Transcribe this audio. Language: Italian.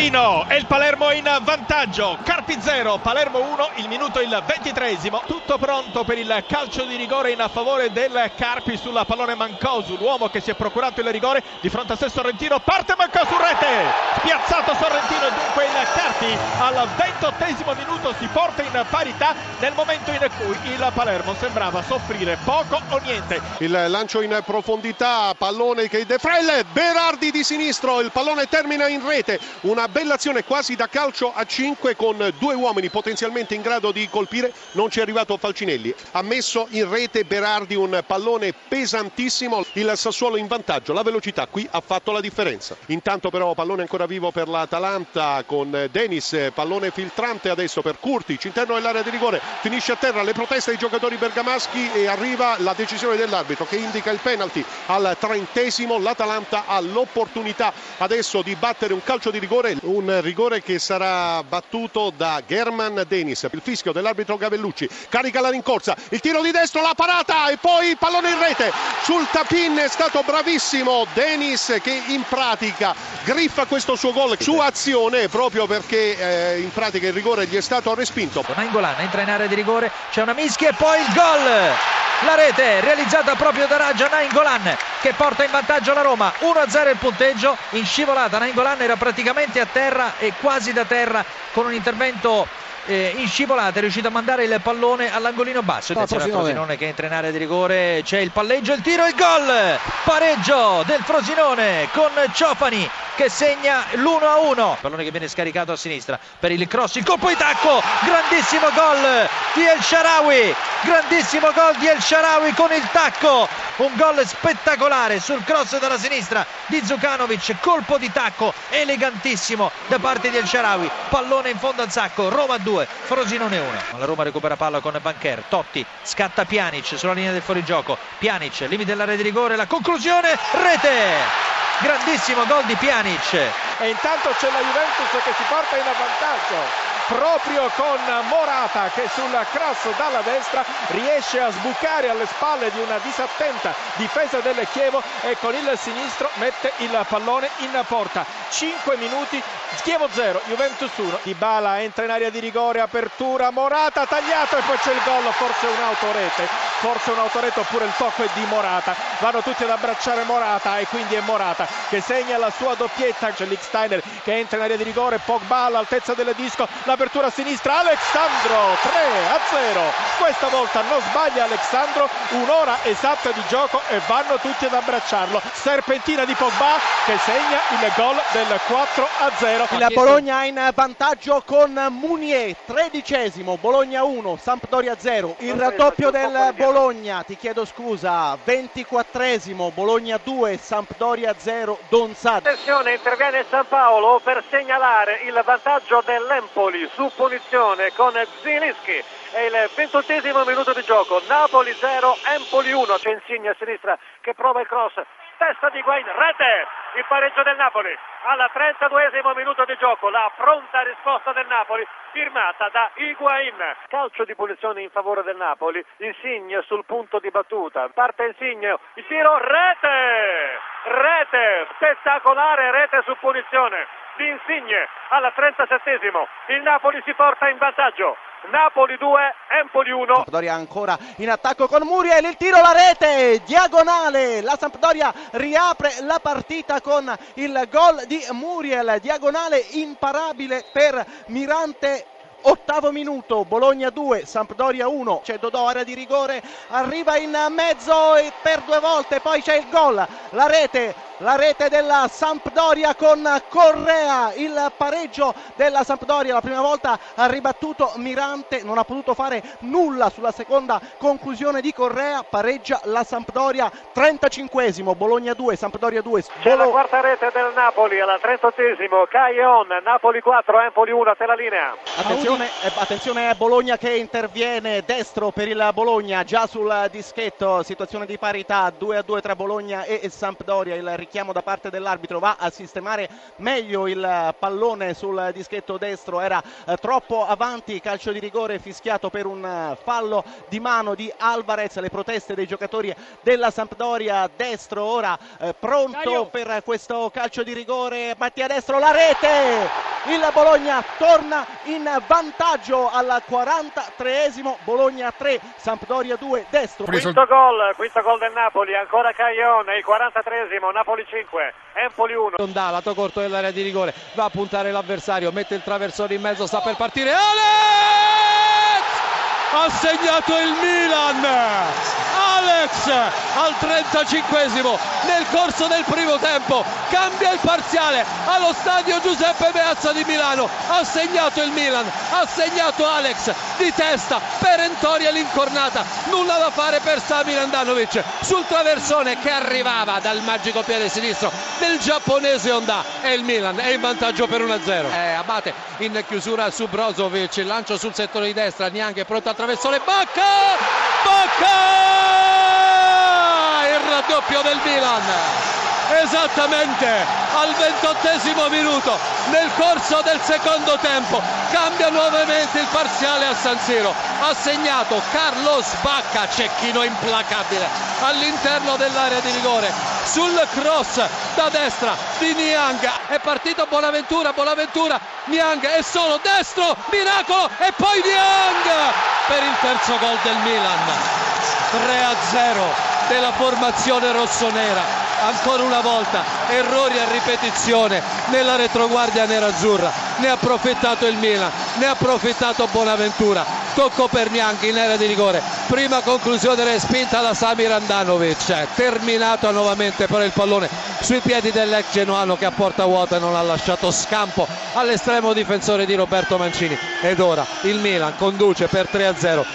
Sorrentino e il Palermo in vantaggio. Carpi 0, Palermo 1, il minuto il ventitresimo. Tutto pronto per il calcio di rigore in favore del Carpi sulla pallone Mancosu, l'uomo che si è procurato il rigore di fronte a sé Sorrentino. Parte Mancosu, rete! Spiazzato Sorrentino e dunque il Carpi al ventottesimo minuto si porta in parità nel momento in cui il Palermo sembrava soffrire poco o niente. Il lancio in profondità, pallone che defrelle, Berardi di sinistro, il pallone termina in rete, una bella azione quasi da calcio a 5 con due uomini potenzialmente in grado di colpire, non ci è arrivato Falcinelli, ha messo in rete Berardi un pallone pesantissimo, il Sassuolo in vantaggio, la velocità qui ha fatto la differenza. Intanto però pallone ancora vivo per l'Atalanta con Denis, pallone filtrante adesso per Curtic, interno dell'area di rigore, finisce a terra le proteste dei giocatori bergamaschi e arriva la decisione dell'arbitro che indica il penalty al trentesimo, l'Atalanta ha l'opportunità adesso di battere un calcio di rigore, un rigore che sarà battuto da German Denis, il fischio dell'arbitro Gavellucci, carica la rincorsa, il tiro di destro, la parata e poi il pallone in rete, sul tapin è stato bravissimo Denis che in pratica griffa questo suo gol su azione proprio perché eh, in pratica il rigore gli è stato respinto. Nainggolan entra in area di rigore, c'è una mischia e poi il gol! La rete realizzata proprio da Raja Nainggolan che porta in vantaggio la Roma 1-0 il punteggio in scivolata Nainggolan era praticamente a terra e quasi da terra con un intervento eh, in scivolata è riuscito a mandare il pallone all'angolino basso. Attenzione al Frosinone. Che entra in area di rigore c'è il palleggio, il tiro il gol! Pareggio del Frosinone con Ciofani che segna l'1-1 pallone che viene scaricato a sinistra per il cross, il colpo di tacco grandissimo gol di El Sharawi grandissimo gol di El Sharawi con il tacco. Un gol spettacolare sul cross dalla sinistra di Zukanovic colpo di tacco elegantissimo da parte di El Sharawi. Pallone in fondo al sacco Roma 2 Frosinone 1 la Roma recupera palla con Bancher Totti scatta Pjanic sulla linea del fuorigioco. Pjanic limite dell'area di rigore la conclusione rete! Grandissimo gol di Pjanic. E intanto c'è la Juventus che si porta in vantaggio proprio con Morata che sul cross dalla destra riesce a sbucare alle spalle di una disattenta difesa del Chievo e con il sinistro mette il pallone in porta. 5 minuti, Chievo 0, Juventus 1. Dybala entra in area di rigore, apertura, Morata tagliato e poi c'è il gol, forse un'autorete, forse un'autorete oppure il tocco è di Morata. Vanno tutti ad abbracciare Morata e quindi è Morata che segna la sua doppietta. C'è Licksteiner che entra in area di rigore, Pogba all'altezza del disco, l'apertura a sinistra, Alexandro 3 a 0. Questa volta non sbaglia Alexandro, un'ora esatta di gioco e vanno tutti ad abbracciarlo. Serpentina di Pogba che segna il gol del 4 a 0. Il Bologna in vantaggio con Munier, tredicesimo, Bologna 1, Sampdoria 0. Il raddoppio del Bologna, ti chiedo scusa, ventiquattresimo, Bologna 2, Sampdoria 0, Donzad. Attenzione, interviene San Paolo per segnalare il vantaggio dell'Empoli su punizione con Zilinski. È il ventottesimo minuto di gioco, Napoli 0, Empoli 1. C'è Insigne a sinistra che prova il cross, testa di Higuain, rete, il pareggio del Napoli. Al 32esimo minuto di gioco, la pronta risposta del Napoli firmata da Higuain. Calcio di punizione in favore del Napoli, Insigne sul punto di battuta, parte Insigne, il tiro, rete! Rete, spettacolare rete su punizione di Insigne al 37esimo. Il Napoli si porta in vantaggio. Napoli 2, Empoli 1. Sampdoria ancora in attacco con Muriel, il tiro, la rete, diagonale, la Sampdoria riapre la partita con il gol di Muriel, diagonale imparabile per Mirante. Ottavo minuto, Bologna 2, Sampdoria 1, c'è Dodò, area di rigore, arriva in mezzo e per due volte, poi c'è il gol, la rete, la rete della Sampdoria con Correa, il pareggio della Sampdoria, la prima volta ha ribattuto Mirante, non ha potuto fare nulla sulla seconda conclusione di Correa, pareggia la Sampdoria, 35esimo, Bologna 2, Sampdoria 2, C'è la quarta rete del Napoli al 38esimo. Caglion, Napoli 4, Empoli 1, te la linea. Attenzione Attenzione, eh, attenzione Bologna che interviene destro per il Bologna già sul dischetto, situazione di parità 2 a 2 tra Bologna e Sampdoria, il richiamo da parte dell'arbitro va a sistemare meglio il pallone sul dischetto destro, era eh, troppo avanti, calcio di rigore fischiato per un eh, fallo di mano di Alvarez, le proteste dei giocatori della Sampdoria, destro ora eh, pronto per questo calcio di rigore, Mattia Destro la rete, il Bologna torna in vantaggio al 43esimo, Bologna 3, Sampdoria 2, destro. Quinto gol, quinto gol del Napoli, ancora Caglione, il 43esimo, Napoli 5, Empoli 1. Onda, lato corto dell'area di rigore, va a puntare l'avversario, mette il traversone in mezzo, sta per partire, Alex! Ha segnato il Milan! Alex al 35esimo nel corso del primo tempo cambia il parziale allo stadio Giuseppe Meazza di Milano. Ha segnato il Milan ha segnato Alex di testa perentoria l'incornata nulla da fare per Sami Andanovic sul traversone che arrivava dal magico piede sinistro del giapponese Honda e il Milan è in vantaggio per 1-0 eh, Abate in chiusura su Brozovic il lancio sul settore di destra neanche pronto al traversone Bacca il raddoppio del Milan. Esattamente al ventottesimo minuto nel corso del secondo tempo cambia nuovamente il parziale a San Siro. Ha segnato Carlos Bacca cecchino implacabile all'interno dell'area di rigore. Sul cross da destra di Niang. È partito Bonaventura Bonaventura Niang è solo destro miracolo e poi Niang per il terzo gol del Milan 3 a 0 della formazione rossonera. Ancora una volta errori a ripetizione nella retroguardia nerazzurra. Ne ha approfittato il Milan ne ha approfittato Bonaventura. Tocco per Nianchi in area di rigore. Prima conclusione respinta da Samir Andanovic. Terminato nuovamente però il pallone sui piedi dell'ex genuano che a porta vuota non ha lasciato scampo all'estremo difensore di Roberto Mancini. Ed ora il Milan conduce per 3 a 0